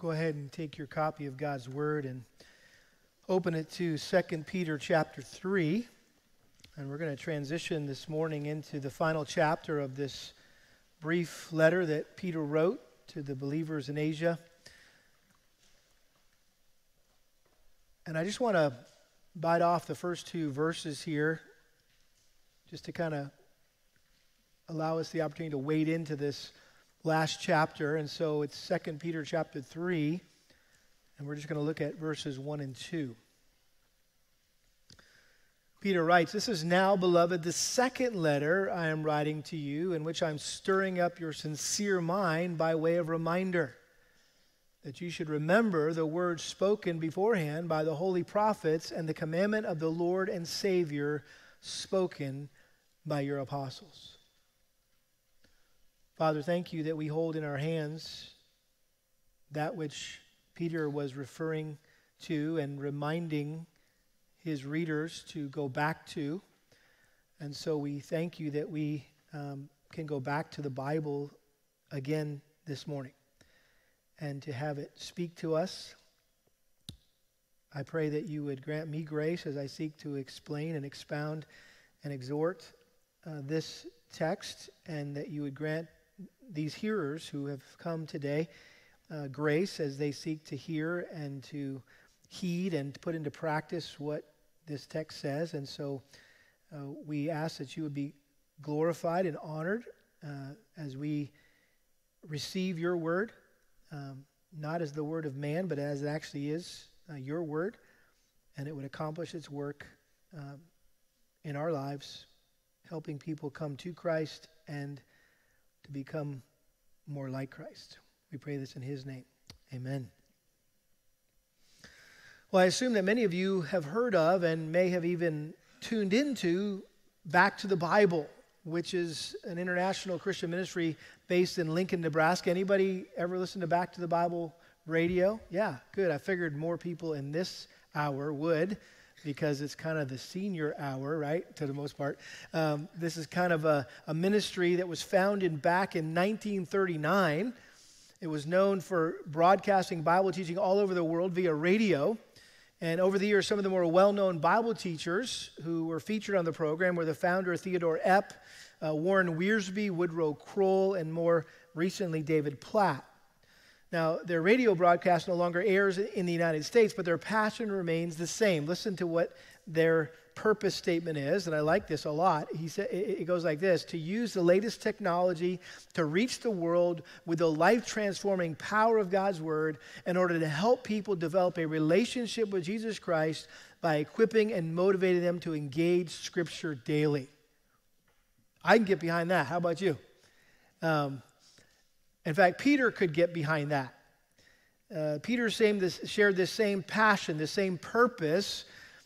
go ahead and take your copy of God's Word and open it to 2 Peter chapter 3. And we're going to transition this morning into the final chapter of this brief letter that Peter wrote to the believers in Asia. And I just want to bite off the first two verses here just to kind of allow us the opportunity to wade into this last chapter. And so it's 2 Peter chapter 3, and we're just going to look at verses 1 and 2. Peter writes, This is now, beloved, the second letter I am writing to you, in which I'm stirring up your sincere mind by way of reminder, that you should remember the words spoken beforehand by the holy prophets and the commandment of the Lord and Savior spoken by your apostles. Father, thank you that we hold in our hands that which Peter was referring to and reminding his readers to go back to. And so we thank you that we um, can go back to the Bible again this morning and to have it speak to us. I pray that you would grant me grace as I seek to explain and expound and exhort uh, this text, and that you would grant these hearers who have come today uh, grace as they seek to hear and to heed and put into practice what this text says. And so uh, we ask that you would be glorified and honored uh, as we receive your word, um, not as the word of man, but as it actually is uh, your word, and it would accomplish its work um, in our lives, helping people come to Christ and to become more like Christ. We pray this in his name. Amen. Well, I assume that many of you have heard of and may have even tuned into Back to the Bible, which is an international Christian ministry based in Lincoln, Nebraska. Anybody ever listen to Back to the Bible radio? Yeah, good. I figured more people in this hour would because it's kind of the senior hour, right, to the most part. Um, this is kind of a, a ministry that was founded back in 1939. It was known for broadcasting Bible teaching all over the world via radio. And over the years, some of the more well known Bible teachers who were featured on the program were the founder Theodore Epp, uh, Warren Wiersbe, Woodrow Kroll, and more recently, David Platt. Now, their radio broadcast no longer airs in the United States, but their passion remains the same. Listen to what their purpose statement is, and I like this a lot. He said it goes like this: to use the latest technology to reach the world with the life-transforming power of God's word in order to help people develop a relationship with Jesus Christ by equipping and motivating them to engage scripture daily. I can get behind that. How about you? Um, in fact, Peter could get behind that. Uh, Peter this, shared this same passion, the same purpose.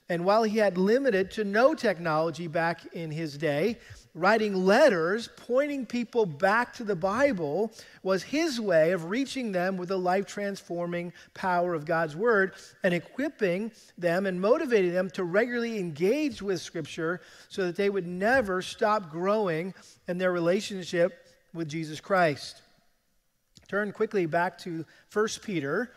And while he had limited to no technology back in his day, writing letters pointing people back to the Bible was his way of reaching them with the life transforming power of God's Word and equipping them and motivating them to regularly engage with Scripture so that they would never stop growing in their relationship with Jesus Christ. Turn quickly back to 1 Peter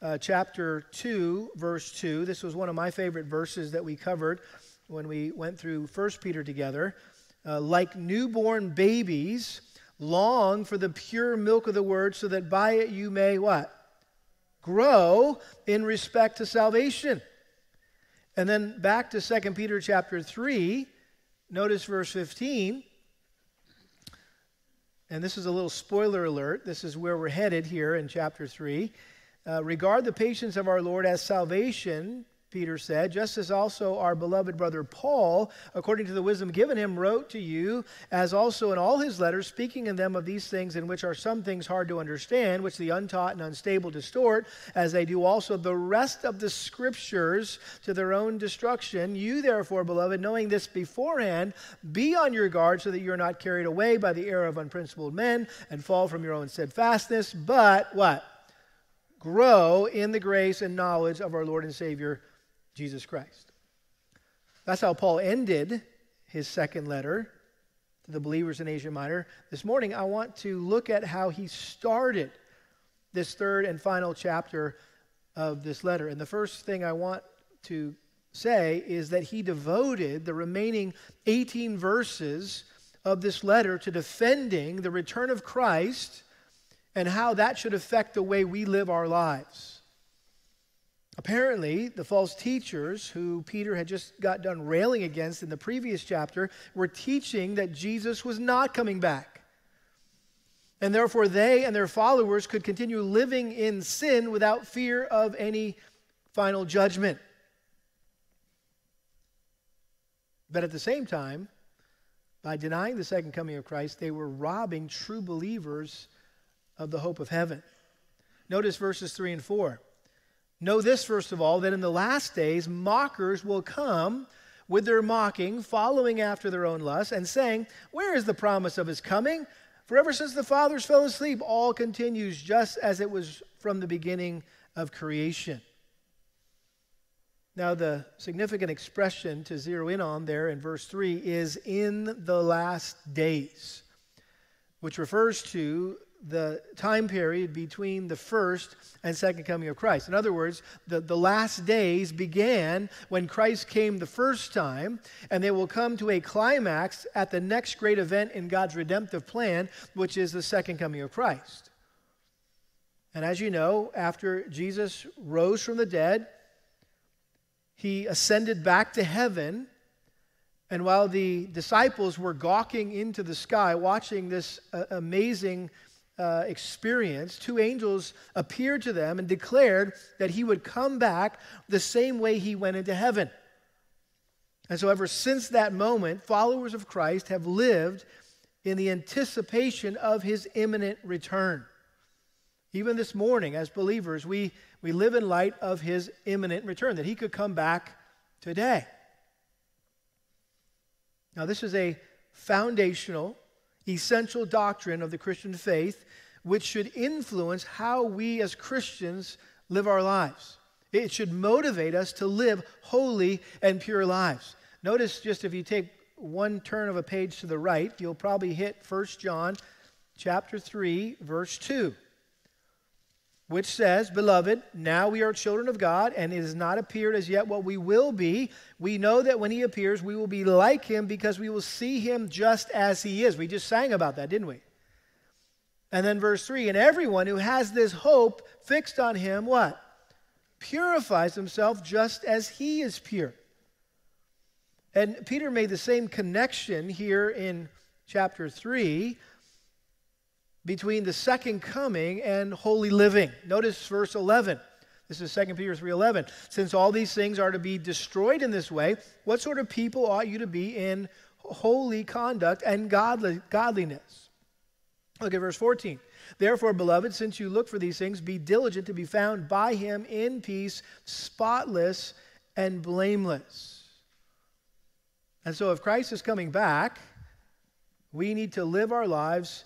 uh, chapter 2, verse 2. This was one of my favorite verses that we covered when we went through 1 Peter together. Uh, like newborn babies, long for the pure milk of the word, so that by it you may what? Grow in respect to salvation. And then back to 2 Peter chapter 3, notice verse 15 and this is a little spoiler alert. This is where we're headed here in chapter 3. Uh, regard the patience of our Lord as salvation, Peter said, just as also our beloved brother Paul, according to the wisdom given him, wrote to you, as also in all his letters, speaking in them of these things in which are some things hard to understand, which the untaught and unstable distort, as they do also the rest of the scriptures to their own destruction. You, therefore, beloved, knowing this beforehand, be on your guard so that you are not carried away by the error of unprincipled men and fall from your own steadfastness, but what? Grow in the grace and knowledge of our Lord and Savior Jesus Christ. That's how Paul ended his second letter to the believers in Asia Minor. This morning, I want to look at how he started this third and final chapter of this letter. And the first thing I want to say is that he devoted the remaining 18 verses of this letter to defending the return of Christ and how that should affect the way we live our lives. Apparently, the false teachers who Peter had just got done railing against in the previous chapter were teaching that Jesus was not coming back. And therefore, they and their followers could continue living in sin without fear of any final judgment. But at the same time, by denying the second coming of Christ, they were robbing true believers of the hope of heaven. Notice verses 3 and 4. Know this, first of all, that in the last days mockers will come with their mocking, following after their own lusts, and saying, Where is the promise of his coming? For ever since the fathers fell asleep, all continues just as it was from the beginning of creation. Now, the significant expression to zero in on there in verse 3 is in the last days, which refers to the time period between the first and second coming of Christ. In other words, the, the last days began when Christ came the first time, and they will come to a climax at the next great event in God's redemptive plan, which is the second coming of Christ. And as you know, after Jesus rose from the dead, he ascended back to heaven. And while the disciples were gawking into the sky, watching this uh, amazing uh, experience, two angels appeared to them and declared that he would come back the same way he went into heaven. And so, ever since that moment, followers of Christ have lived in the anticipation of his imminent return. Even this morning, as believers, we, we live in light of his imminent return, that he could come back today. Now, this is a foundational, essential doctrine of the Christian faith, which should influence how we as Christians live our lives. It should motivate us to live holy and pure lives. Notice just if you take one turn of a page to the right, you'll probably hit 1 John chapter 3 verse 2 which says, Beloved, now we are children of God, and it has not appeared as yet what we will be. We know that when he appears, we will be like him because we will see him just as he is. We just sang about that, didn't we? And then verse 3 And everyone who has this hope fixed on him, what? Purifies himself just as he is pure. And Peter made the same connection here in chapter 3 between the second coming and holy living. Notice verse 11. This is 2 Peter 3:11. Since all these things are to be destroyed in this way, what sort of people ought you to be in holy conduct and godly, godliness? Look at verse 14. Therefore, beloved, since you look for these things, be diligent to be found by him in peace, spotless and blameless. And so, if Christ is coming back, we need to live our lives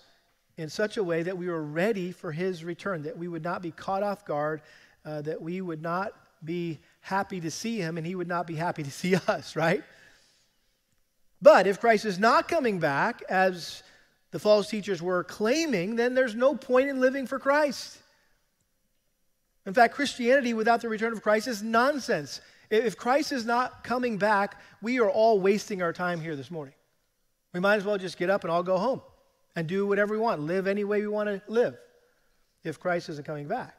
in such a way that we were ready for his return, that we would not be caught off guard, uh, that we would not be happy to see him and he would not be happy to see us, right? But if Christ is not coming back, as the false teachers were claiming, then there's no point in living for Christ. In fact, Christianity without the return of Christ is nonsense. If Christ is not coming back, we are all wasting our time here this morning. We might as well just get up and all go home and do whatever we want, live any way we want to live if Christ isn't coming back.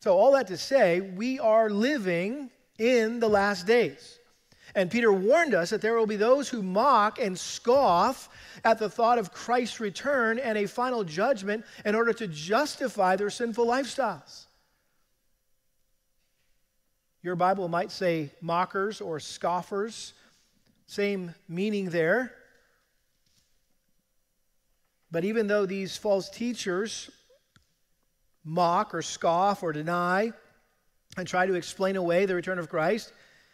So, all that to say, we are living in the last days. And Peter warned us that there will be those who mock and scoff at the thought of Christ's return and a final judgment in order to justify their sinful lifestyles. Your Bible might say mockers or scoffers, same meaning there. But even though these false teachers mock or scoff or deny and try to explain away the return of Christ,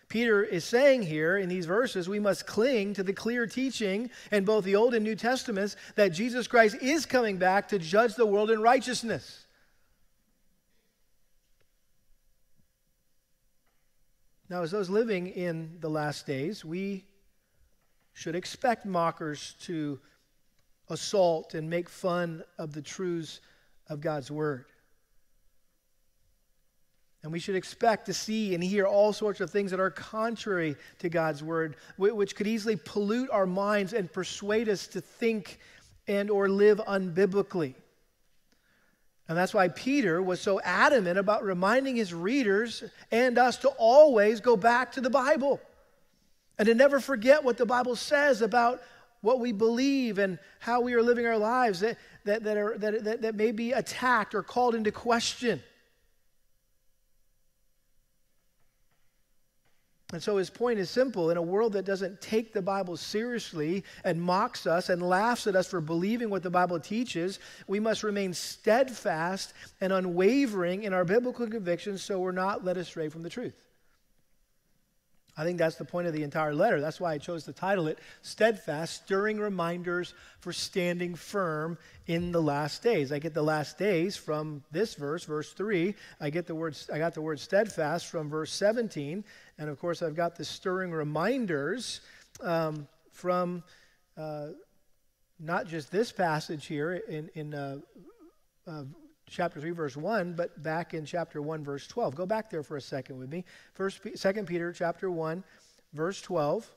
Peter is saying here in these verses, we must cling to the clear teaching in both the Old and New Testaments that Jesus Christ is coming back to judge the world in righteousness. Now, as those living in the last days, we should expect mockers to assault and make fun of the truths of God's Word. And we should expect to see and hear all sorts of things that are contrary to God's word, which could easily pollute our minds and persuade us to think and or live unbiblically. And that's why Peter was so adamant about reminding his readers and us to always go back to the Bible and to never forget what the Bible says about what we believe and how we are living our lives that, that, that, are, that, that, that may be attacked or called into question. And so his point is simple. In a world that doesn't take the Bible seriously and mocks us and laughs at us for believing what the Bible teaches, we must remain steadfast and unwavering in our biblical convictions so we're not led astray from the truth. I think that's the point of the entire letter. That's why I chose to title it Steadfast, Stirring Reminders for Standing Firm in the Last Days. I get the last days from this verse, verse 3. I get the word I got the word steadfast from verse 17. And of course, I've got the stirring reminders um, from uh, not just this passage here in, in uh, uh, chapter 3 verse 1 but back in chapter 1 verse 12 go back there for a second with me first second peter chapter 1 verse 12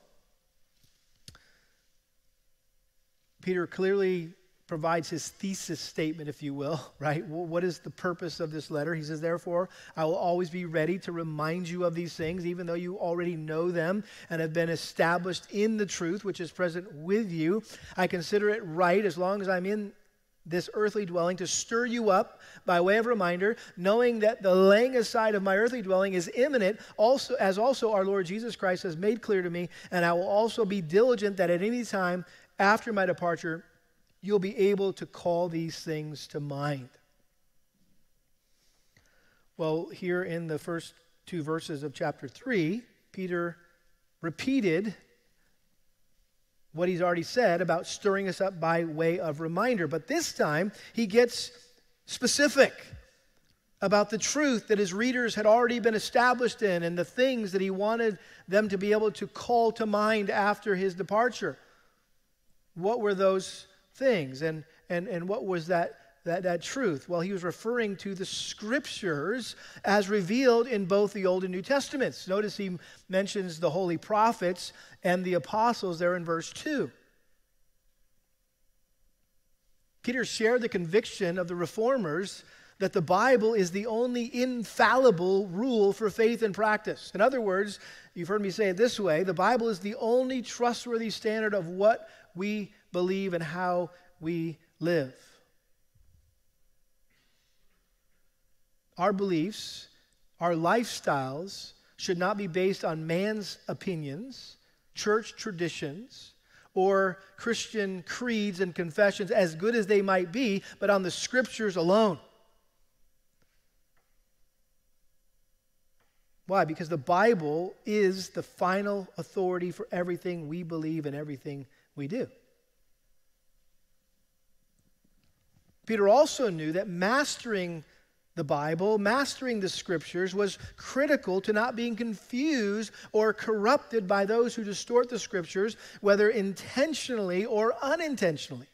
peter clearly provides his thesis statement, if you will, right? What is the purpose of this letter? He says, Therefore, I will always be ready to remind you of these things, even though you already know them and have been established in the truth which is present with you. I consider it right, as long as I'm in this earthly dwelling to stir you up by way of reminder, knowing that the laying aside of my earthly dwelling is imminent, also as also our Lord Jesus Christ has made clear to me, and I will also be diligent that at any time after my departure you'll be able to call these things to mind. Well, here in the first two verses of chapter 3, Peter repeated what he's already said about stirring us up by way of reminder. But this time, he gets specific about the truth that his readers had already been established in and the things that he wanted them to be able to call to mind after his departure. What were those things? And, and, and what was that that, that truth? Well, he was referring to the scriptures as revealed in both the Old and New Testaments. Notice he mentions the holy prophets and the apostles there in verse 2. Peter shared the conviction of the reformers that the Bible is the only infallible rule for faith and practice. In other words, you've heard me say it this way the Bible is the only trustworthy standard of what we believe and how we live. Our beliefs, our lifestyles should not be based on man's opinions, church traditions, or Christian creeds and confessions, as good as they might be, but on the scriptures alone. Why? Because the Bible is the final authority for everything we believe and everything we do. Peter also knew that mastering the Bible, mastering the scriptures, was critical to not being confused or corrupted by those who distort the scriptures, whether intentionally or unintentionally.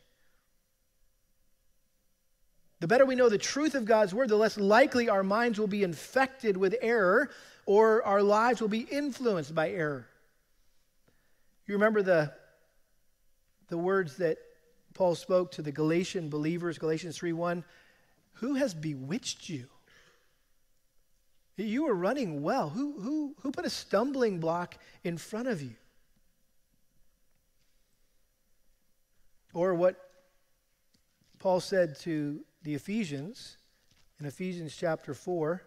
The better we know the truth of God's word, the less likely our minds will be infected with error or our lives will be influenced by error. You remember the, the words that Paul spoke to the Galatian believers, Galatians 3:1, who has bewitched you? You were running well. Who, who, who put a stumbling block in front of you? Or what Paul said to the Ephesians in Ephesians chapter 4,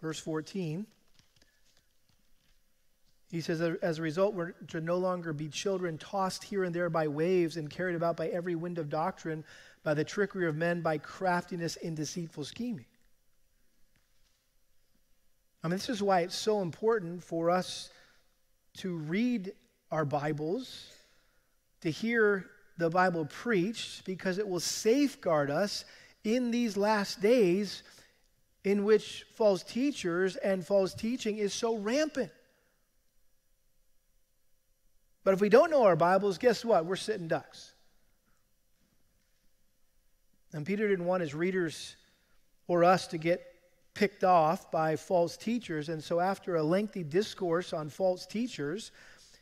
verse 14. He says, as a result, we're to no longer be children tossed here and there by waves and carried about by every wind of doctrine, by the trickery of men, by craftiness in deceitful scheming. I mean, this is why it's so important for us to read our Bibles, to hear the Bible preached, because it will safeguard us in these last days in which false teachers and false teaching is so rampant. But if we don't know our Bibles, guess what? We're sitting ducks. And Peter didn't want his readers or us to get picked off by false teachers. And so, after a lengthy discourse on false teachers,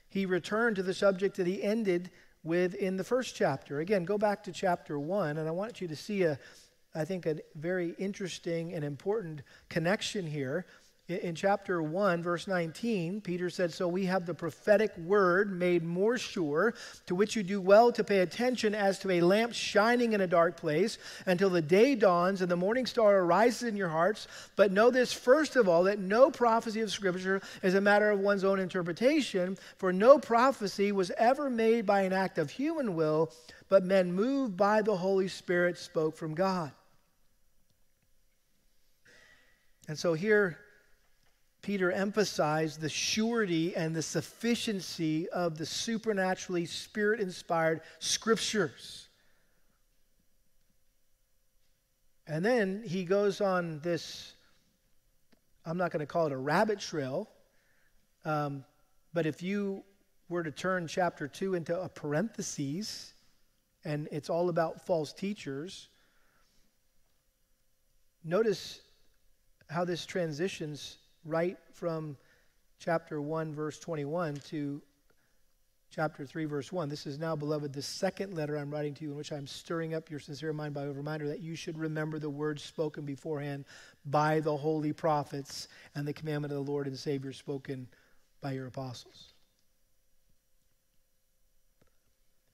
he returned to the subject that he ended with in the first chapter. Again, go back to chapter one, and I want you to see a, I think, a very interesting and important connection here. In chapter 1, verse 19, Peter said, So we have the prophetic word made more sure, to which you do well to pay attention as to a lamp shining in a dark place until the day dawns and the morning star arises in your hearts. But know this, first of all, that no prophecy of Scripture is a matter of one's own interpretation, for no prophecy was ever made by an act of human will, but men moved by the Holy Spirit spoke from God. And so here, Peter emphasized the surety and the sufficiency of the supernaturally spirit inspired scriptures. And then he goes on this, I'm not going to call it a rabbit trail, um, but if you were to turn chapter 2 into a parenthesis, and it's all about false teachers, notice how this transitions right from chapter 1, verse 21 to chapter 3, verse 1. This is now, beloved, the second letter I'm writing to you in which I'm stirring up your sincere mind by a reminder that you should remember the words spoken beforehand by the holy prophets and the commandment of the Lord and Savior spoken by your apostles.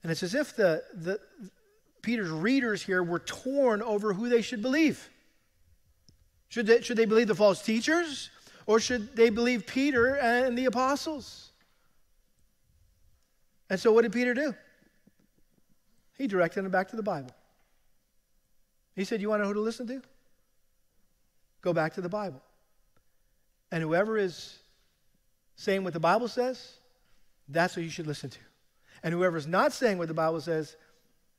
And it's as if the, the Peter's readers here were torn over who they should believe. Should they, should they believe the false teachers? Or should they believe Peter and the apostles? And so, what did Peter do? He directed them back to the Bible. He said, You want to know who to listen to? Go back to the Bible. And whoever is saying what the Bible says, that's what you should listen to. And whoever's not saying what the Bible says,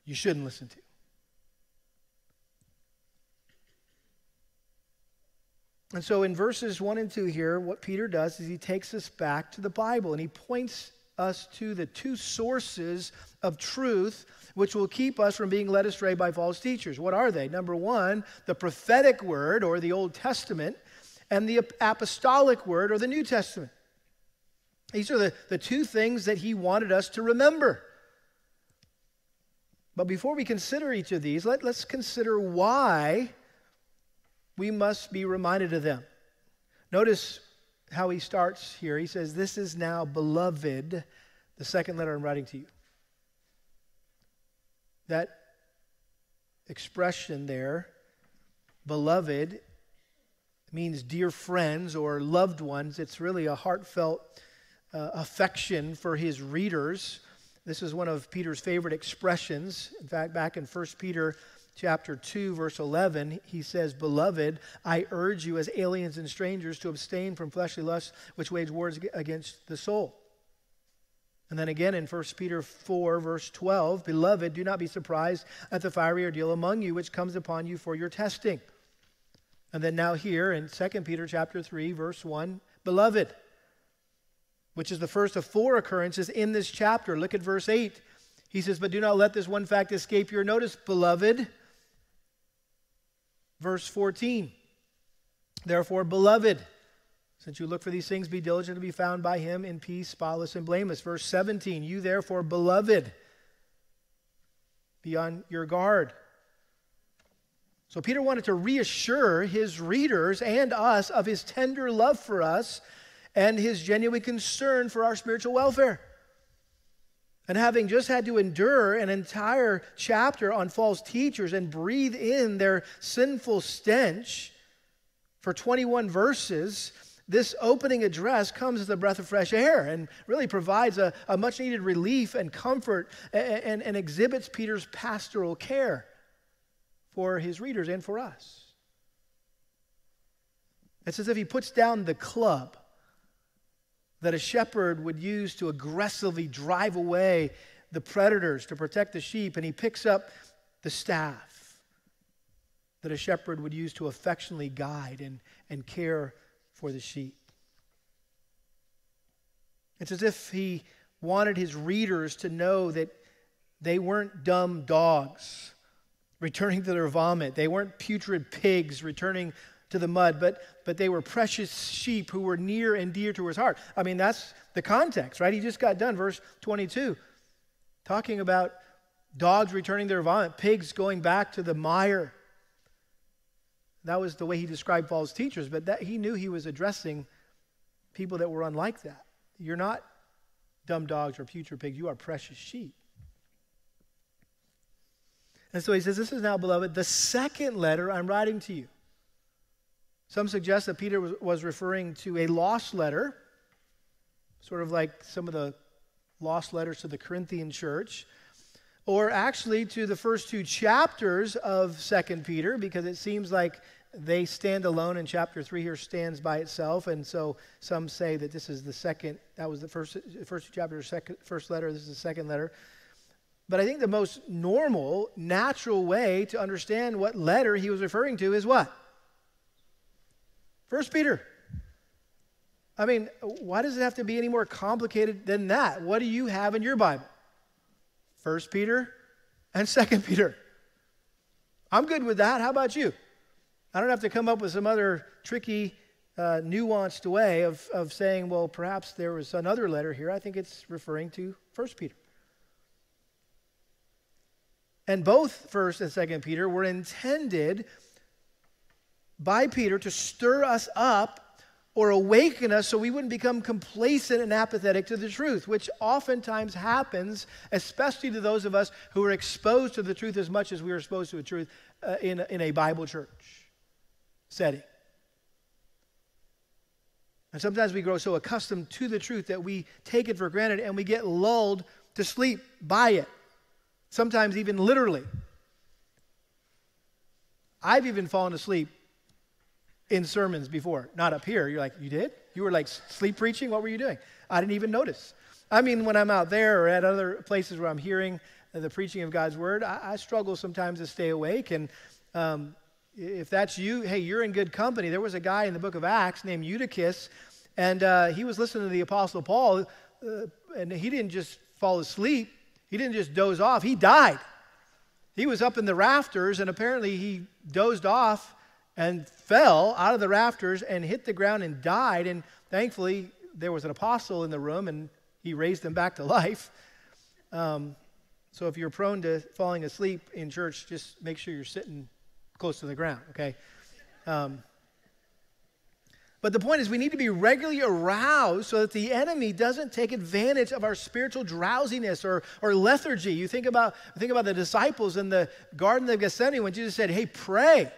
you shouldn't listen to. And so in verses 1 and 2 here, what Peter does is he takes us back to the Bible and he points us to the two sources of truth which will keep us from being led astray by false teachers. What are they? Number one, the prophetic word or the Old Testament, and the apostolic word or the New Testament. These are the, the two things that he wanted us to remember. But before we consider each of these, let, let's consider why we must be reminded of them. Notice how he starts here. He says, This is now beloved, the second letter I'm writing to you. That expression there, beloved, means dear friends or loved ones. It's really a heartfelt uh, affection for his readers. This is one of Peter's favorite expressions. In fact, back in 1 Peter chapter 2, verse 11, he says, Beloved, I urge you as aliens and strangers to abstain from fleshly lusts which wage wars against the soul. And then again in 1 Peter 4, verse 12, Beloved, do not be surprised at the fiery ordeal among you which comes upon you for your testing. And then now here in 2 Peter chapter 3, verse 1, Beloved, which is the first of four occurrences in this chapter. Look at verse 8. He says, But do not let this one fact escape your notice, beloved Verse 14 Therefore, beloved, since you look for these things, be diligent to be found by him in peace, spotless, and blameless. Verse 17 You therefore, beloved, be on your guard. So, Peter wanted to reassure his readers and us of his tender love for us and his genuine concern for our spiritual welfare. And having just had to endure an entire chapter on false teachers and breathe in their sinful stench for 21 verses, this opening address comes as a breath of fresh air and really provides a, a much needed relief and comfort and, and, and exhibits Peter's pastoral care for his readers and for us. It's as if he puts down the club that a shepherd would use to aggressively drive away the predators to protect the sheep, and he picks up the staff that a shepherd would use to affectionately guide and, and care for the sheep. It's as if he wanted his readers to know that they weren't dumb dogs returning to their vomit. They weren't putrid pigs returning to the mud, but, but they were precious sheep who were near and dear to his heart. I mean, that's the context, right? He just got done, verse 22, talking about dogs returning their vomit, pigs going back to the mire. That was the way he described false teachers, but that, he knew he was addressing people that were unlike that. You're not dumb dogs or putrid pigs, you are precious sheep. And so he says, This is now, beloved, the second letter I'm writing to you. Some suggest that Peter was, referring to a lost letter, sort of like some of the lost letters to the Corinthian church, or actually to the first two chapters of Second Peter, because it seems like they stand alone and chapter 3 here stands by itself. And so some say that this is the second that was the first first chapter second first letter this is the second letter. But i think the most normal natural way to understand what letter he was referring to is what First Peter. I mean, why does it have to be any more complicated than that? What do you have in your Bible? First Peter and Second Peter. I'm good with that. How about you? I don't have to come up with some other tricky, uh, nuanced way of, of saying, well, perhaps there was another letter here. I think it's referring to First Peter. And both First and Second Peter were intended by Peter to stir us up or awaken us so we wouldn't become complacent and apathetic to the truth, which oftentimes happens, especially to those of us who are exposed to the truth as much as we are exposed to the truth uh, in, in a Bible church setting. And sometimes we grow so accustomed to the truth that we take it for granted and we get lulled to sleep by it, sometimes even literally. I've even fallen asleep in sermons before, not up here. You're like, you did? You were like sleep preaching? What were you doing? I didn't even notice. I mean, when I'm out there or at other places where I'm hearing the preaching of God's word, I, I struggle sometimes to stay awake. And um, if that's you, hey, you're in good company. There was a guy in the book of Acts named Eutychus, and uh, he was listening to the Apostle Paul, uh, and he didn't just fall asleep, he didn't just doze off, he died. He was up in the rafters, and apparently he dozed off and fell out of the rafters and hit the ground and died. And thankfully, there was an apostle in the room and he raised him back to life. Um, so if you're prone to falling asleep in church, just make sure you're sitting close to the ground, okay? Um, but the point is, we need to be regularly aroused so that the enemy doesn't take advantage of our spiritual drowsiness or, or lethargy. You think about, think about the disciples in the Garden of Gethsemane when Jesus said, Hey, pray.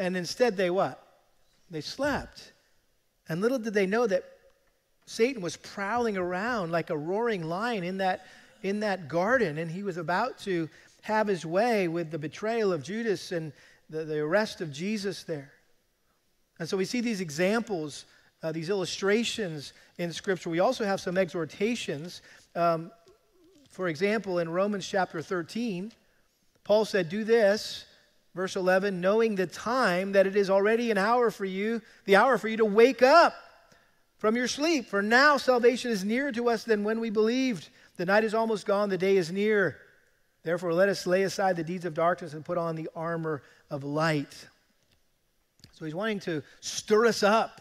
And instead, they what? They slept. And little did they know that Satan was prowling around like a roaring lion in that, in that garden, and he was about to have his way with the betrayal of Judas and the, the arrest of Jesus there. And so we see these examples, uh, these illustrations in Scripture. We also have some exhortations. Um, for example, in Romans chapter 13, Paul said, Do this Verse 11, knowing the time that it is already an hour for you, the hour for you to wake up from your sleep. For now salvation is nearer to us than when we believed. The night is almost gone, the day is near. Therefore, let us lay aside the deeds of darkness and put on the armor of light. So he's wanting to stir us up.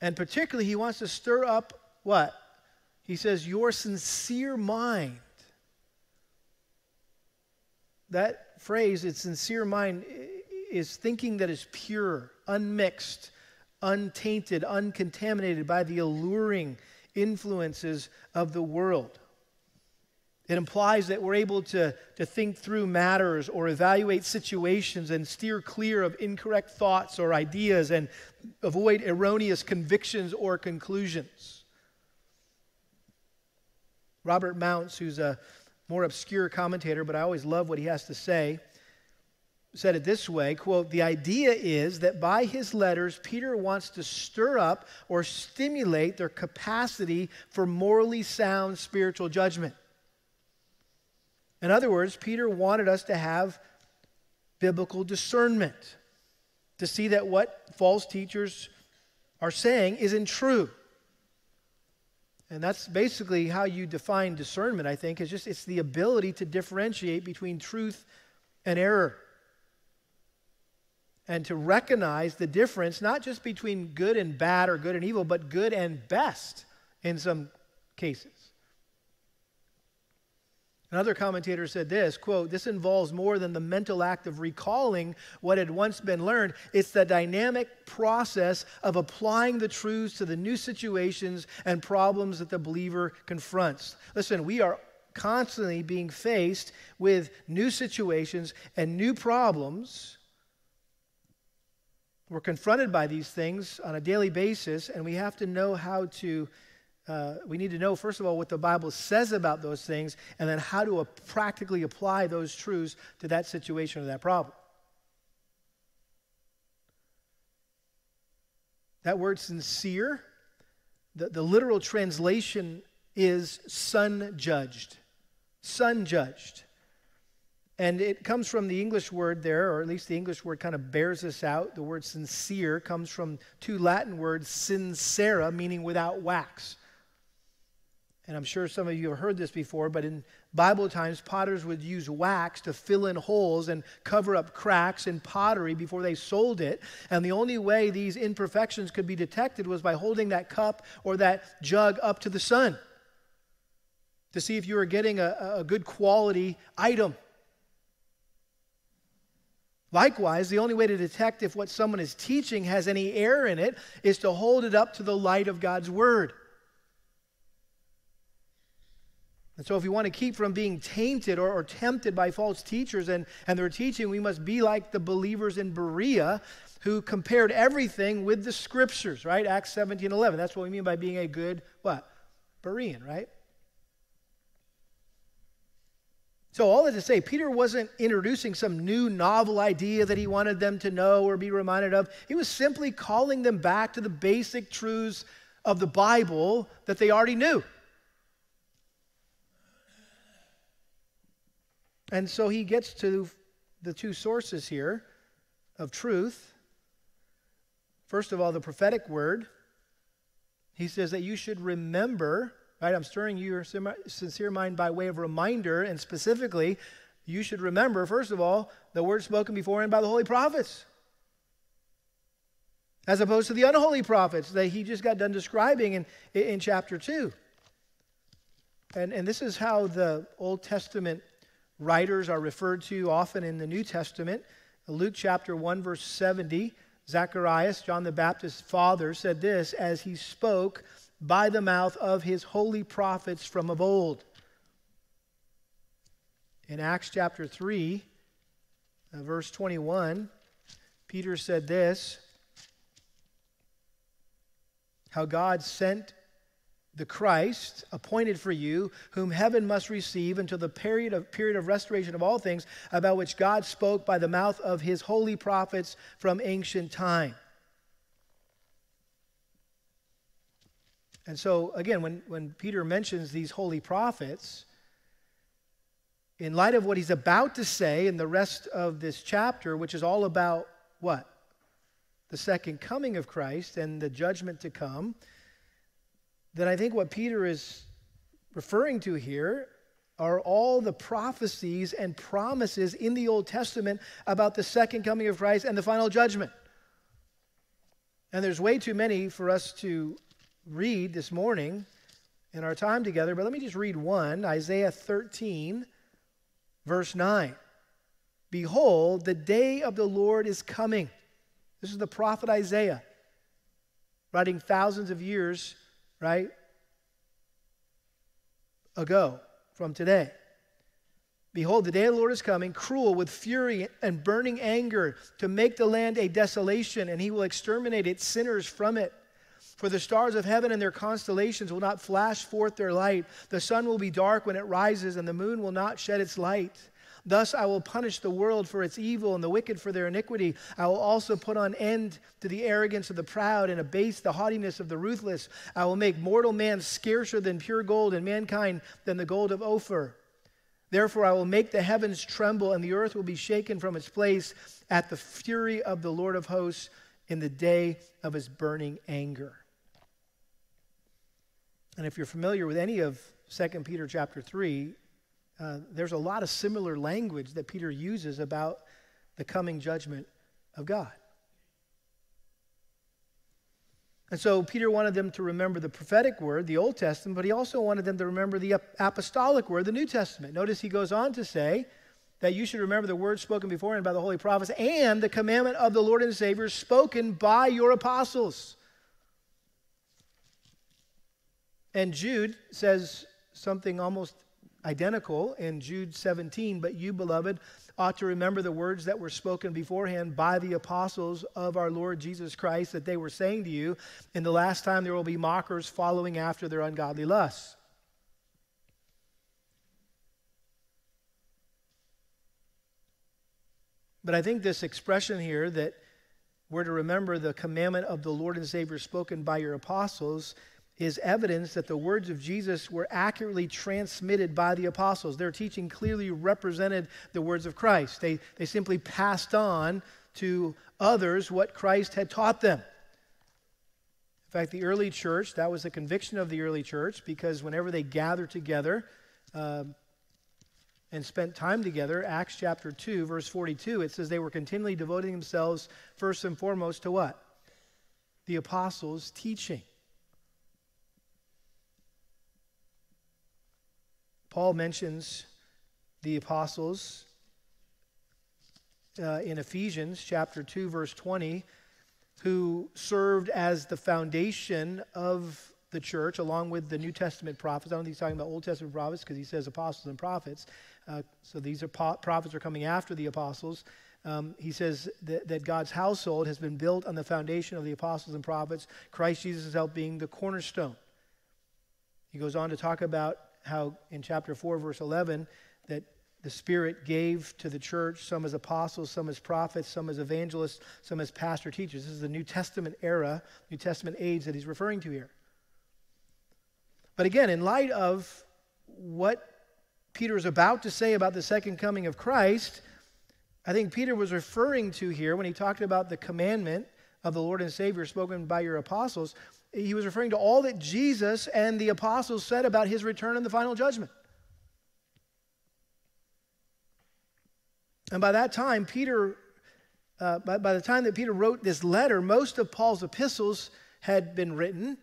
And particularly, he wants to stir up what? He says, your sincere mind. That phrase, its sincere mind, is thinking that is pure, unmixed, untainted, uncontaminated by the alluring influences of the world. It implies that we're able to, to think through matters or evaluate situations and steer clear of incorrect thoughts or ideas and avoid erroneous convictions or conclusions. Robert Mounce, who's a more obscure commentator, but I always love what he has to say, said it this way quote the idea is that by his letters peter wants to stir up or stimulate their capacity for morally sound spiritual judgment. In other words peter wanted us to have biblical discernment to see that what false teachers are saying isn't true And that's basically how you define discernment, I think, is just it's the ability to differentiate between truth and error. And to recognize the difference, not just between good and bad or good and evil, but good and best in some cases. Another commentator said this quote, this involves more than the mental act of recalling what had once been learned. It's the dynamic process of applying the truths to the new situations and problems that the believer confronts. Listen, we are constantly being faced with new situations and new problems. We're confronted by these things on a daily basis, and we have to know how to uh, we need to know, first of all, what the Bible says about those things, and then how to uh, practically apply those truths to that situation or that problem. That word sincere, the, the literal translation is sun judged. Sun judged. And it comes from the English word there, or at least the English word kind of bears this out. The word sincere comes from two Latin words, sine cera, meaning without wax and I'm sure some of you have heard this before, but in Bible times, potters would use wax to fill in holes and cover up cracks in pottery before they sold it. And the only way these imperfections could be detected was by holding that cup or that jug up to the sun to see if you were getting a, a good quality item. Likewise, the only way to detect if what someone is teaching has any error in it is to hold it up to the light of God's Word. And so, if we want to keep from being tainted or, or, tempted by false teachers and, and their teaching, we must be like the believers in Berea who compared everything with the scriptures, right? Acts 17 11. That's what we mean by being a good, what? Berean, right? So, all that to say, Peter wasn't introducing some new novel idea that he wanted them to know or be reminded of. He was simply calling them back to the basic truths of the Bible that they already knew. And so he gets to the two sources here of truth. First of all, the prophetic word. He says that you should remember, right? I'm stirring your sincere mind by way of reminder, and specifically, you should remember, first of all, the word spoken before beforehand by the holy prophets, as opposed to the unholy prophets that he just got done describing in, in chapter 2. And, and this is how the Old Testament writers are referred to often in the New Testament. Luke chapter 1, verse 70, Zacharias, John the Baptist's father, said this as he spoke by the mouth of his holy prophets from of old. In Acts chapter 3, uh, verse 21, Peter said this how God sent the Christ appointed for you, whom heaven must receive until the period of, period of restoration of all things, about which God spoke by the mouth of his holy prophets from ancient time. And so, again, when, when Peter mentions these holy prophets, in light of what he's about to say in the rest of this chapter, which is all about what? The second coming of Christ and the judgment to come then I think what Peter is referring to here are all the prophecies and promises in the Old Testament about the second coming of Christ and the final judgment. And there's way too many for us to read this morning in our time together, but let me just read one Isaiah 13, verse 9. Behold, the day of the Lord is coming. This is the prophet Isaiah, writing thousands of years right? Ago from today. Behold, the day of the Lord is coming, cruel with fury and burning anger, to make the land a desolation, and he will exterminate its sinners from it. For the stars of heaven and their constellations will not flash forth their light. The sun will be dark when it rises, and the moon will not shed its light. Thus I will punish the world for its evil and the wicked for their iniquity. I will also put an end to the arrogance of the proud and abase the haughtiness of the ruthless. I will make mortal man scarcer than pure gold and mankind than the gold of Ophir. Therefore, I will make the heavens tremble, and the earth will be shaken from its place at the fury of the Lord of hosts in the day of his burning anger. And if you're familiar with any of 2 Peter chapter 3, uh, there's a lot of similar language that Peter uses about the coming judgment of God. And so Peter wanted them to remember the prophetic word, the Old Testament, but he also wanted them to remember the apostolic word, the New Testament. Notice he goes on to say that you should remember the words spoken beforehand by the holy prophets and the commandment of the Lord and Savior spoken by your apostles. And Jude says something almost identical in Jude 17, but you, beloved, ought to remember the words that were spoken beforehand by the apostles of our Lord Jesus Christ that they were saying to you, in the last time there will be mockers following after their ungodly lusts. But I think this expression here that we're to remember the commandment of the Lord and Savior spoken by your apostles is evidence that the words of Jesus were accurately transmitted by the apostles. Their teaching clearly represented the words of Christ. They, they simply passed on to others what Christ had taught them. In fact, the early church, that was the conviction of the early church, because whenever they gathered together uh, and spent time together, Acts chapter 2, verse 42, it says they were continually devoting themselves first and foremost to what? The apostles' teaching. Paul mentions the apostles uh, in Ephesians chapter 2, verse 20, who served as the foundation of the church along with the New Testament prophets. I don't think he's talking about Old Testament prophets because he says apostles and prophets. Uh, so these are po- prophets are coming after the apostles. Um, he says that, that, God's household has been built on the foundation of the apostles and prophets, Christ Jesus' help being the cornerstone. He goes on to talk about how in chapter 4, verse 11, that the Spirit gave to the church some as apostles, some as prophets, some as evangelists, some as pastor teachers. This is the New Testament era, New Testament age that he's referring to here. But again, in light of what Peter is about to say about the second coming of Christ, I think Peter was referring to here when he talked about the commandment of the Lord and Savior spoken by your apostles he was referring to all that Jesus and the apostles said about his return and the final judgment. And by that time, Peter, uh, by, by the time that Peter wrote this letter, most of Paul's epistles had been written,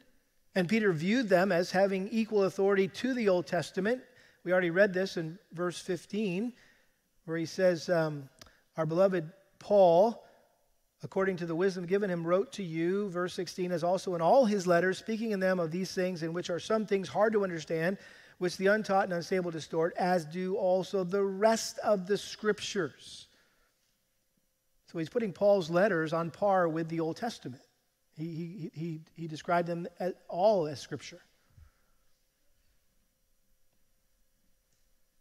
and Peter viewed them as having equal authority to the Old Testament. We already read this in verse 15, where he says, um, Our beloved Paul, according to the wisdom given him, wrote to you, verse 16, as also in all his letters, speaking in them of these things, in which are some things hard to understand, which the untaught and unstable distort, as do also the rest of the scriptures. So he's putting Paul's letters on par with the Old Testament. He, he, he, he described them as, all as scripture.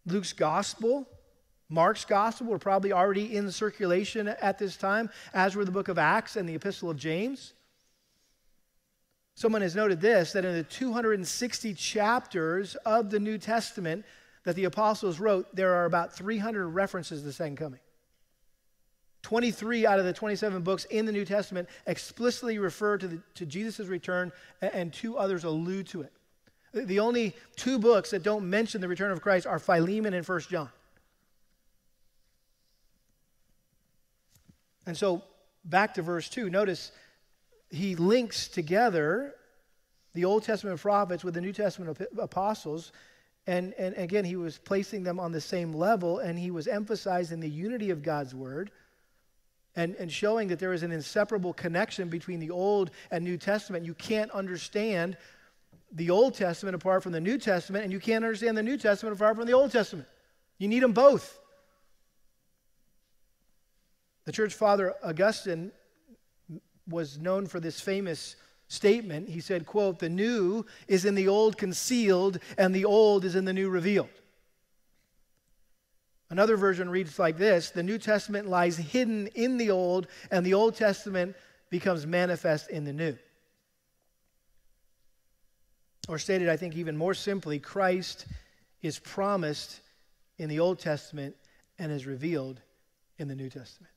Luke's gospel Mark's gospel were probably already in circulation at this time, as were the book of Acts and the epistle of James. Someone has noted this that in the 260 chapters of the New Testament that the apostles wrote, there are about 300 references to the second coming. 23 out of the 27 books in the New Testament explicitly refer to, to Jesus' return, and two others allude to it. The only two books that don't mention the return of Christ are Philemon and First John. And so back to verse 2, notice he links together the Old Testament prophets with the New Testament apostles. And, and again, he was placing them on the same level, and he was emphasizing the unity of God's word and, and showing that there is an inseparable connection between the Old and New Testament. You can't understand the Old Testament apart from the New Testament, and you can't understand the New Testament apart from the Old Testament. You need them both. The church father Augustine was known for this famous statement. He said, quote, "The new is in the old concealed and the old is in the new revealed." Another version reads like this, "The New Testament lies hidden in the old and the Old Testament becomes manifest in the new." Or stated I think even more simply, Christ is promised in the Old Testament and is revealed in the New Testament.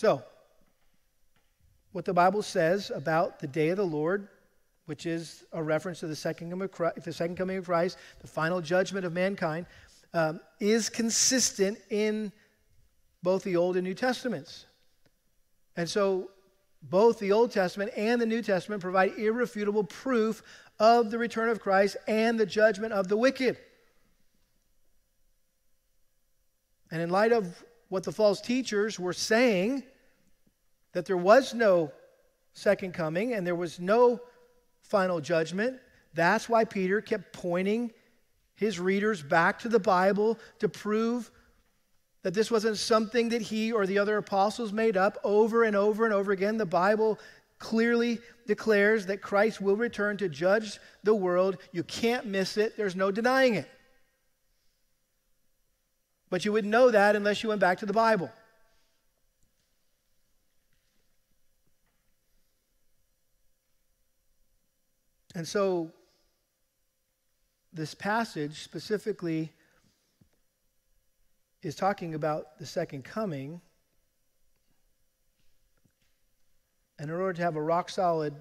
So, what the Bible says about the day of the Lord, which is a reference to the second coming of Christ, the, second coming of Christ, the final judgment of mankind, um, is consistent in both the Old and New Testaments. And so both the Old Testament and the New Testament provide irrefutable proof of the return of Christ and the judgment of the wicked. And in light of what the false teachers were saying, that there was no second coming and there was no final judgment, that's why Peter kept pointing his readers back to the Bible to prove that this wasn't something that he or the other apostles made up over and over and over again. The Bible clearly declares that Christ will return to judge the world. You can't miss it, there's no denying it. But you wouldn't know that unless you went back to the Bible. And so, this passage specifically is talking about the second coming. And in order to have a rock solid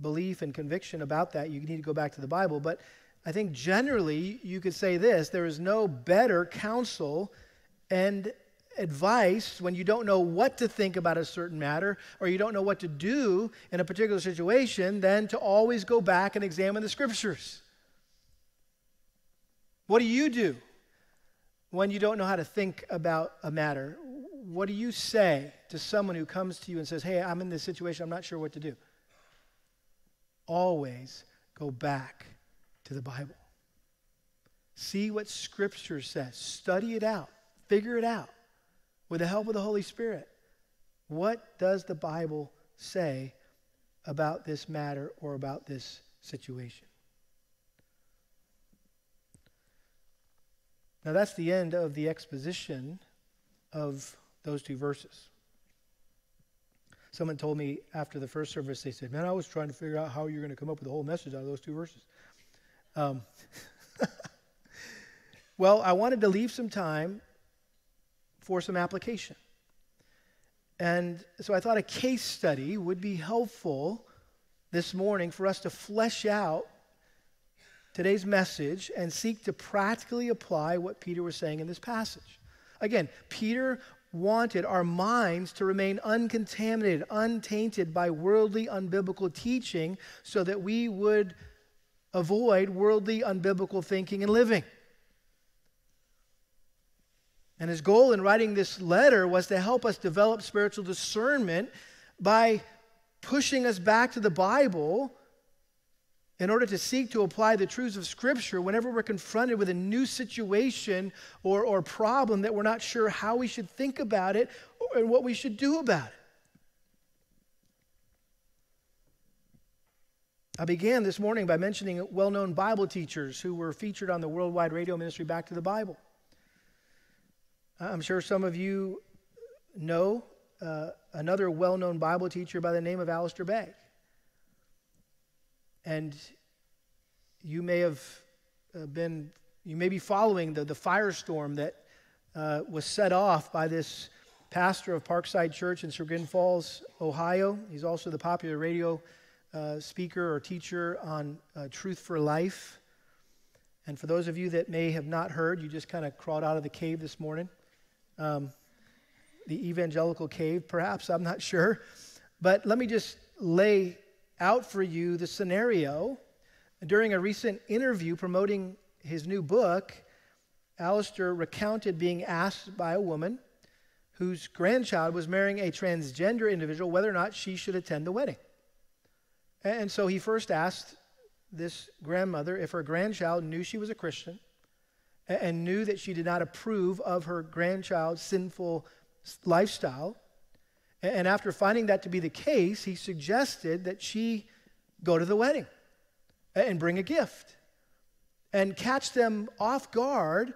belief and conviction about that, you need to go back to the Bible. But I think generally you could say this there is no better counsel and advice when you don't know what to think about a certain matter or you don't know what to do in a particular situation than to always go back and examine the scriptures. What do you do when you don't know how to think about a matter? What do you say to someone who comes to you and says, Hey, I'm in this situation, I'm not sure what to do? Always go back to the Bible. See what Scripture says, study it out, figure it out with the help of the Holy Spirit. What does the Bible say about this matter or about this situation? Now, that's the end of the exposition of those two verses. Someone told me after the first service, they said, Man, I was trying to figure out how you're going to come up with a whole message out of those two verses. Um, well, I wanted to leave some time for some application. And so I thought a case study would be helpful this morning for us to flesh out today's message and seek to practically apply what Peter was saying in this passage. Again, Peter wanted our minds to remain uncontaminated, untainted by worldly, unbiblical teaching so that we would avoid worldly, unbiblical thinking and living. And his goal in writing this letter was to help us develop spiritual discernment by pushing us back to the Bible in order to seek to apply the truths of Scripture whenever we're confronted with a new situation or, or problem that we're not sure how we should think about it and what we should do about it. I began this morning by mentioning well known Bible teachers who were featured on the worldwide radio ministry Back to the Bible. I'm sure some of you know uh, another well known Bible teacher by the name of Alistair Begg. And you may have uh, been, you may be following the, the firestorm that uh, was set off by this pastor of Parkside Church in Chagrin Falls, Ohio. He's also the popular radio uh, speaker or teacher on uh, Truth for Life. And for those of you that may have not heard, you just kind of crawled out of the cave this morning. Um, the evangelical cave, perhaps, I'm not sure. But let me just lay out for you the scenario. During a recent interview promoting his new book, Alistair recounted being asked by a woman whose grandchild was marrying a transgender individual whether or not she should attend the wedding. And so he first asked this grandmother if her grandchild knew she was a Christian and knew that she did not approve of her grandchild's sinful lifestyle. And after finding that to be the case, he suggested that she go to the wedding and bring a gift and catch them off guard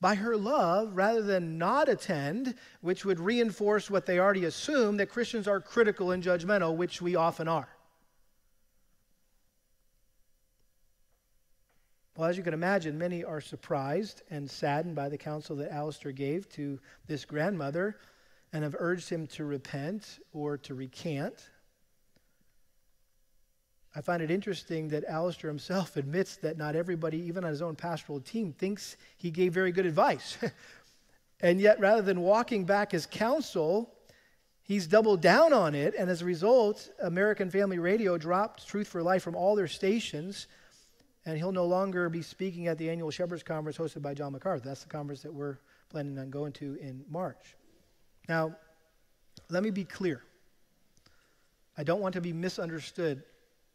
by her love rather than not attend, which would reinforce what they already assume that Christians are critical and judgmental, which we often are. Well, as you can imagine, many are surprised and saddened by the counsel that Alistair gave to this grandmother and have urged him to repent or to recant. I find it interesting that Alistair himself admits that not everybody, even on his own pastoral team, thinks he gave very good advice. and yet, rather than walking back his counsel, he's doubled down on it. And as a result, American Family Radio dropped Truth for Life from all their stations. And he'll no longer be speaking at the annual Shepherds Conference hosted by John MacArthur. That's the conference that we're planning on going to in March. Now, let me be clear. I don't want to be misunderstood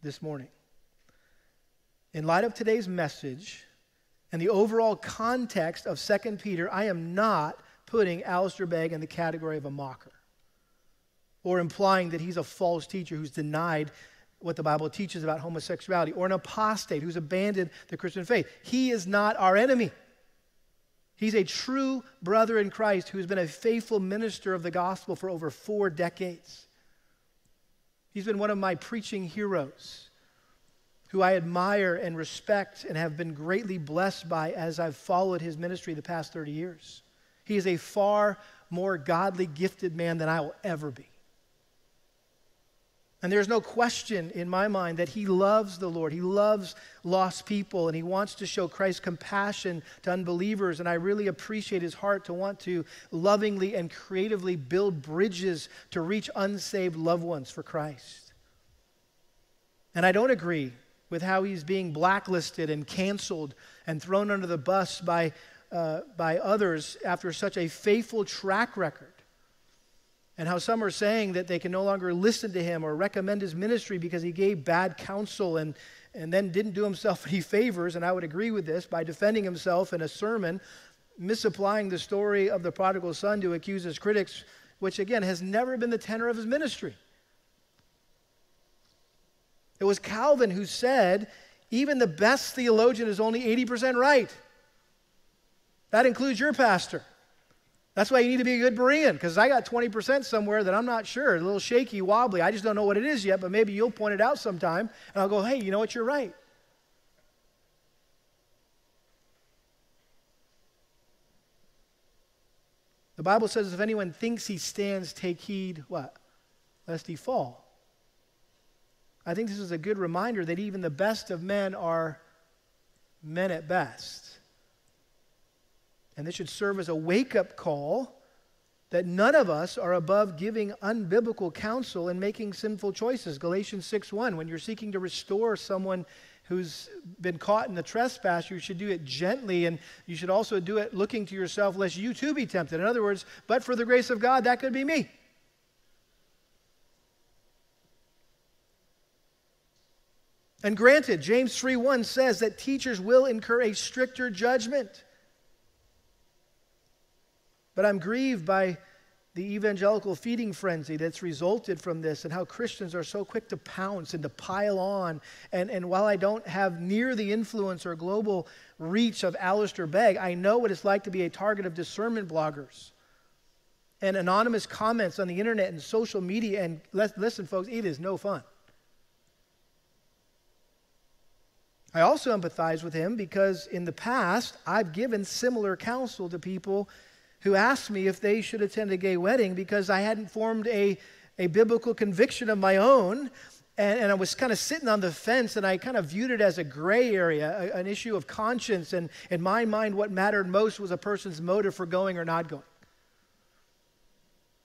this morning. In light of today's message and the overall context of 2 Peter, I am not putting Alistair Begg in the category of a mocker or implying that he's a false teacher who's denied what the Bible teaches about homosexuality or an apostate who's abandoned the Christian faith. He is not our enemy. He's a true brother in Christ who's been a faithful minister of the gospel for over four decades. He's been one of my preaching heroes who I admire and respect and have been greatly blessed by as I've followed his ministry the past 30 years. He is a far more godly, gifted man than I will ever be. And there's no question in my mind that he loves the Lord. He loves lost people and he wants to show Christ's compassion to unbelievers. And I really appreciate his heart to want to lovingly and creatively build bridges to reach unsaved loved ones for Christ. And I don't agree with how he's being blacklisted and canceled and thrown under the bus by, uh, by others after such a faithful track record and how some are saying that they can no longer listen to him or recommend his ministry because he gave bad counsel and, and then didn't do himself any favors. And I would agree with this by defending himself in a sermon, misapplying the story of the prodigal son to accuse his critics, which again has never been the tenor of his ministry. It was Calvin who said, even the best theologian is only 80% right. That includes your pastor. That's why you need to be a good Berean, because I got 20% somewhere that I'm not sure, a little shaky, wobbly. I just don't know what it is yet, but maybe you'll point it out sometime, and I'll go, hey, you know what, you're right. The Bible says if anyone thinks he stands, take heed, what? Lest he fall. I think this is a good reminder that even the best of men are men at best. And this should serve as a wake up call that none of us are above giving unbiblical counsel and making sinful choices. Galatians 6 1, when you're seeking to restore someone who's been caught in the trespass, you should do it gently and you should also do it looking to yourself lest you too be tempted. In other words, but for the grace of God, that could be me. And granted, James 3 1 says that teachers will incur a stricter judgment. But I'm grieved by the evangelical feeding frenzy that's resulted from this and how Christians are so quick to pounce and to pile on. And, and while I don't have near the influence or global reach of Alistair Begg, I know what it's like to be a target of discernment bloggers and anonymous comments on the internet and social media. And listen, folks, it is no fun. I also empathize with him because in the past, I've given similar counsel to people who asked me if they should attend a gay wedding because I hadn't formed a, a biblical conviction of my own. And, and I was kind of sitting on the fence, and I kind of viewed it as a gray area, a, an issue of conscience. And in my mind, what mattered most was a person's motive for going or not going.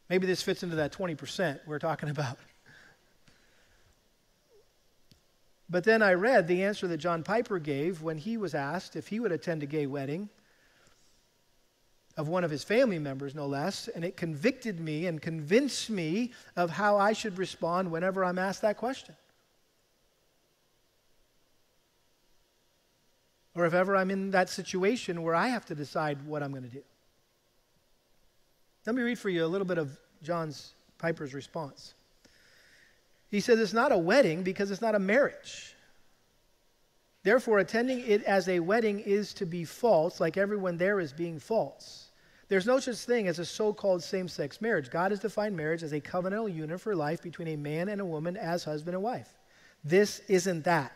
Maybe this fits into that 20% we're talking about. But then I read the answer that John Piper gave when he was asked if he would attend a gay wedding of one of his family members, no less, and it convicted me and convinced me of how I should respond whenever I'm asked that question. Or if ever I'm in that situation where I have to decide what I'm going to do. Let me read for you a little bit of John's Piper's response. He says it's not a wedding because it's not a marriage. Therefore, attending it as a wedding is to be false, like everyone there is being false. There's no such thing as a so called same sex marriage. God has defined marriage as a covenantal union for life between a man and a woman as husband and wife. This isn't that.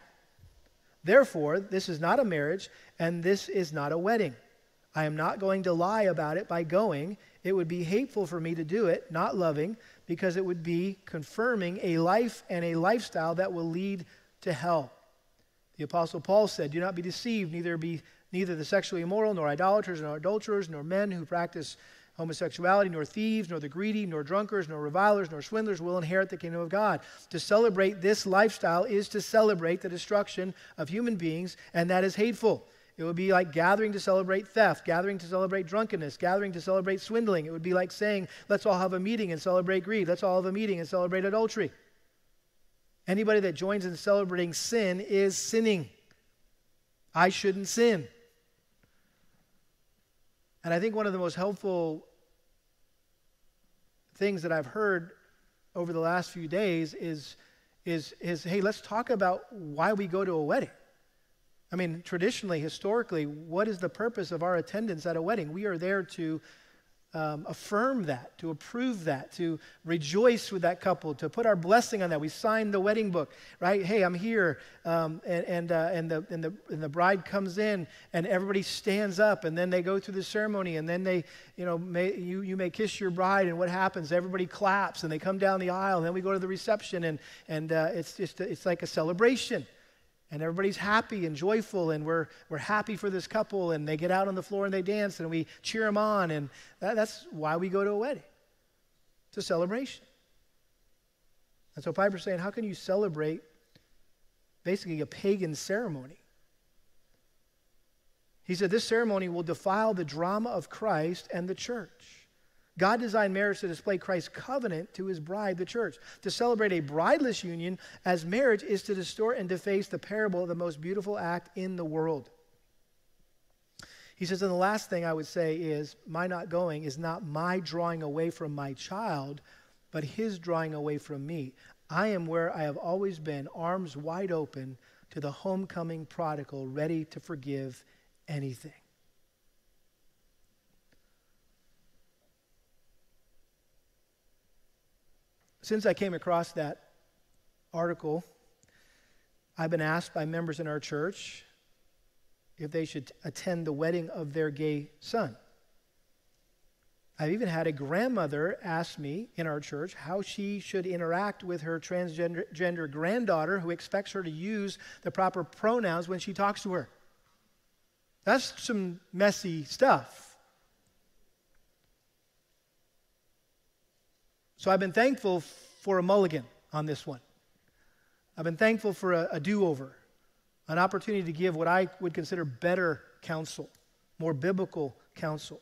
Therefore, this is not a marriage and this is not a wedding. I am not going to lie about it by going. It would be hateful for me to do it, not loving, because it would be confirming a life and a lifestyle that will lead to hell. The Apostle Paul said, Do not be deceived, neither be neither the sexually immoral, nor idolaters, nor adulterers, nor men who practice homosexuality, nor thieves, nor the greedy, nor drunkards, nor revilers, nor swindlers will inherit the kingdom of God. To celebrate this lifestyle is to celebrate the destruction of human beings, and that is hateful. It would be like gathering to celebrate theft, gathering to celebrate drunkenness, gathering to celebrate swindling. It would be like saying, let's all have a meeting and celebrate greed. Let's all have a meeting and celebrate adultery. Anybody that joins in celebrating sin is sinning. I shouldn't sin. And I think one of the most helpful things that I've heard over the last few days is, is, is hey, let's talk about why we go to a wedding. I mean, traditionally, historically, what is the purpose of our attendance at a wedding? We are there to um, affirm that, to approve that, to rejoice with that couple, to put our blessing on that. We sign the wedding book, right? Hey, I'm here, um, and and uh, and the and the and the bride comes in, and everybody stands up, and then they go through the ceremony, and then they, you know, may, you you may kiss your bride, and what happens? Everybody claps, and they come down the aisle, and then we go to the reception, and and uh, it's just it's like a celebration and everybody's happy and joyful and we're, we're happy for this couple and they get out on the floor and they dance and we cheer them on and that, that's why we go to a wedding it's a celebration. And so piper's saying how can you celebrate basically a pagan ceremony? He said this ceremony will defile the drama of christ and the church God designed marriage to display Christ's covenant to his bride, the church. To celebrate a brideless union as marriage is to distort and deface the parable of the most beautiful act in the world. He says, and the last thing I would say is, my not going is not my drawing away from my child, but his drawing away from me. I am where I have always been, arms wide open to the homecoming prodigal, ready to forgive anything. Since I came across that article, I've been asked by members in our church if they should attend the wedding of their gay son. I've even had a grandmother ask me in our church how she should interact with her transgender granddaughter who expects her to use the proper pronouns when she talks to her. That's some messy stuff. So I've been thankful for a mulligan on this one. I've been thankful for a, a do over, an opportunity to give what I would consider better counsel, more biblical counsel.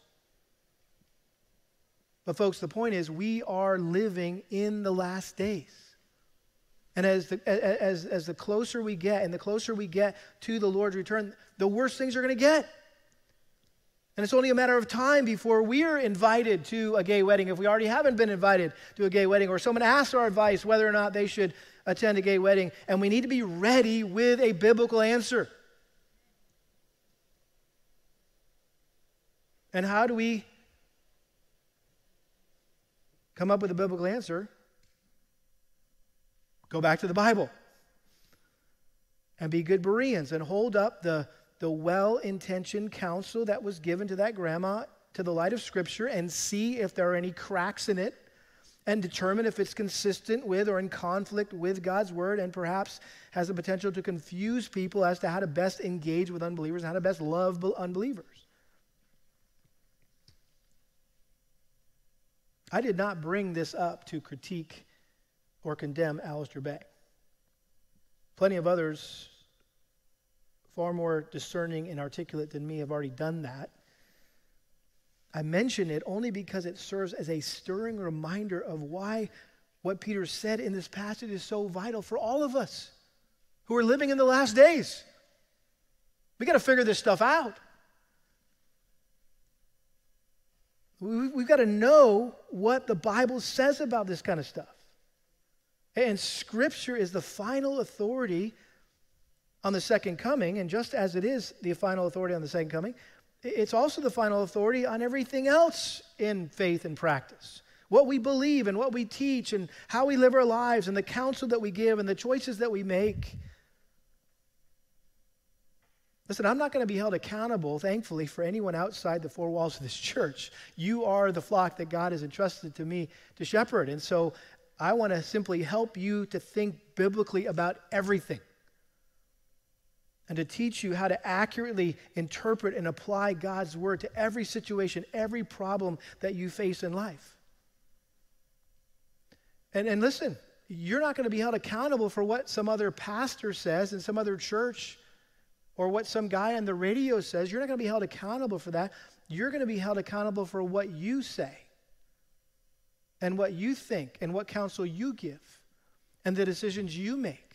But, folks, the point is, we are living in the last days. And as the, as, as the closer we get, and the closer we get to the Lord's return, the worse things are going to get. And it's only a matter of time before we're invited to a gay wedding, if we already haven't been invited to a gay wedding, or someone asks our advice whether or not they should attend a gay wedding. And we need to be ready with a biblical answer. And how do we come up with a biblical answer? Go back to the Bible and be good Bereans and hold up the the well intentioned counsel that was given to that grandma to the light of Scripture and see if there are any cracks in it and determine if it's consistent with or in conflict with God's Word and perhaps has the potential to confuse people as to how to best engage with unbelievers and how to best love unbelievers. I did not bring this up to critique or condemn Alistair Begg. Plenty of others far more discerning and articulate than me have already done that. I mention it only because it serves as a stirring reminder of why what Peter said in this passage is so vital for all of us who are living in the last days. We got to figure this stuff out. We've got to know what the Bible says about this kind of stuff. And Scripture is the final authority on the second coming, and just as it is the final authority on the second coming, it's also the final authority on everything else in faith and practice. What we believe and what we teach and how we live our lives and the counsel that we give and the choices that we make. Listen, I'm not going to be held accountable, thankfully, for anyone outside the four walls of this church. You are the flock that God has entrusted to me to shepherd. And so I want to simply help you to think biblically about everything and to teach you how to accurately interpret and apply God's word to every situation, every problem that you face in life. And, and listen, you're not going to be held accountable for what some other pastor says in some other church or what some guy on the radio says. You're not going to be held accountable for that. You're going to be held accountable for what you say and what you think and what counsel you give and the decisions you make.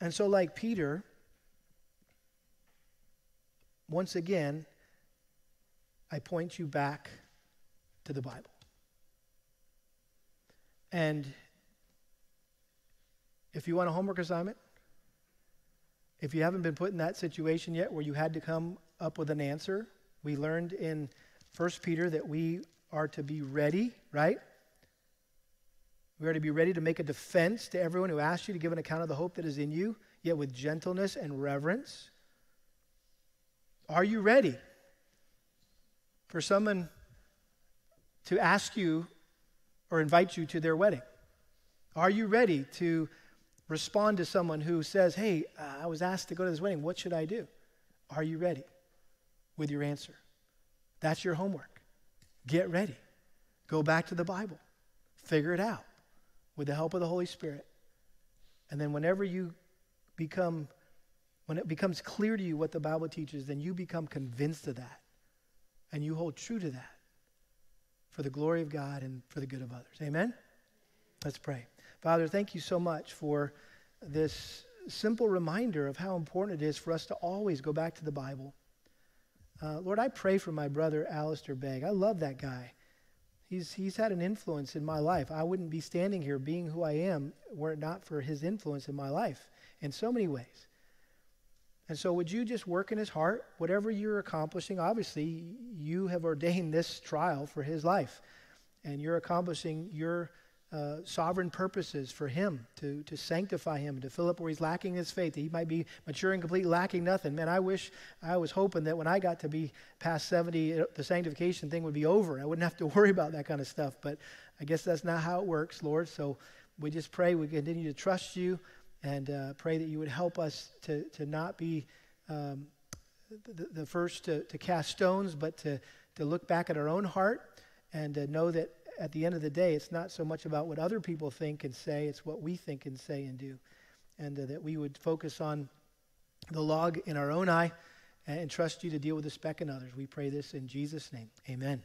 And so, like Peter, once again, I point you back to the Bible. And if you want a homework assignment, if you haven't been put in that situation yet where you had to come up with an answer, we learned in 1 Peter that we are to be ready, right? We are to be ready to make a defense to everyone who asks you to give an account of the hope that is in you, yet with gentleness and reverence. Are you ready for someone to ask you or invite you to their wedding? Are you ready to respond to someone who says, Hey, uh, I was asked to go to this wedding. What should I do? Are you ready with your answer? That's your homework. Get ready. Go back to the Bible. Figure it out with the help of the Holy Spirit. And then whenever you become, when it becomes clear to you what the Bible teaches, then you become convinced of that. And you hold true to that for the glory of God and for the good of others. Amen? Let's pray. Father, thank you so much for this simple reminder of how important it is for us to always go back to the Bible. Uh, Lord, I pray for my brother Alistair Begg. I love that guy. He's, he's had an influence in my life. I wouldn't be standing here being who I am were it not for his influence in my life in so many ways. And so, would you just work in his heart, whatever you're accomplishing? Obviously, you have ordained this trial for his life, and you're accomplishing your uh, sovereign purposes for him to, to sanctify him, to fill up where he's lacking his faith. That he might be mature and complete, lacking nothing. Man, I wish I was hoping that when I got to be past 70, the sanctification thing would be over. I wouldn't have to worry about that kind of stuff. But I guess that's not how it works, Lord. So we just pray we continue to trust you and uh, pray that you would help us to, to not be um, the, the, first to, to cast stones, but to, to look back at our own heart and to know that at the end of the day, it's not so much about what other people think and say, it's what we think and say and do. And uh, that we would focus on the log in our own eye and trust you to deal with the speck in others. We pray this in Jesus' name. Amen.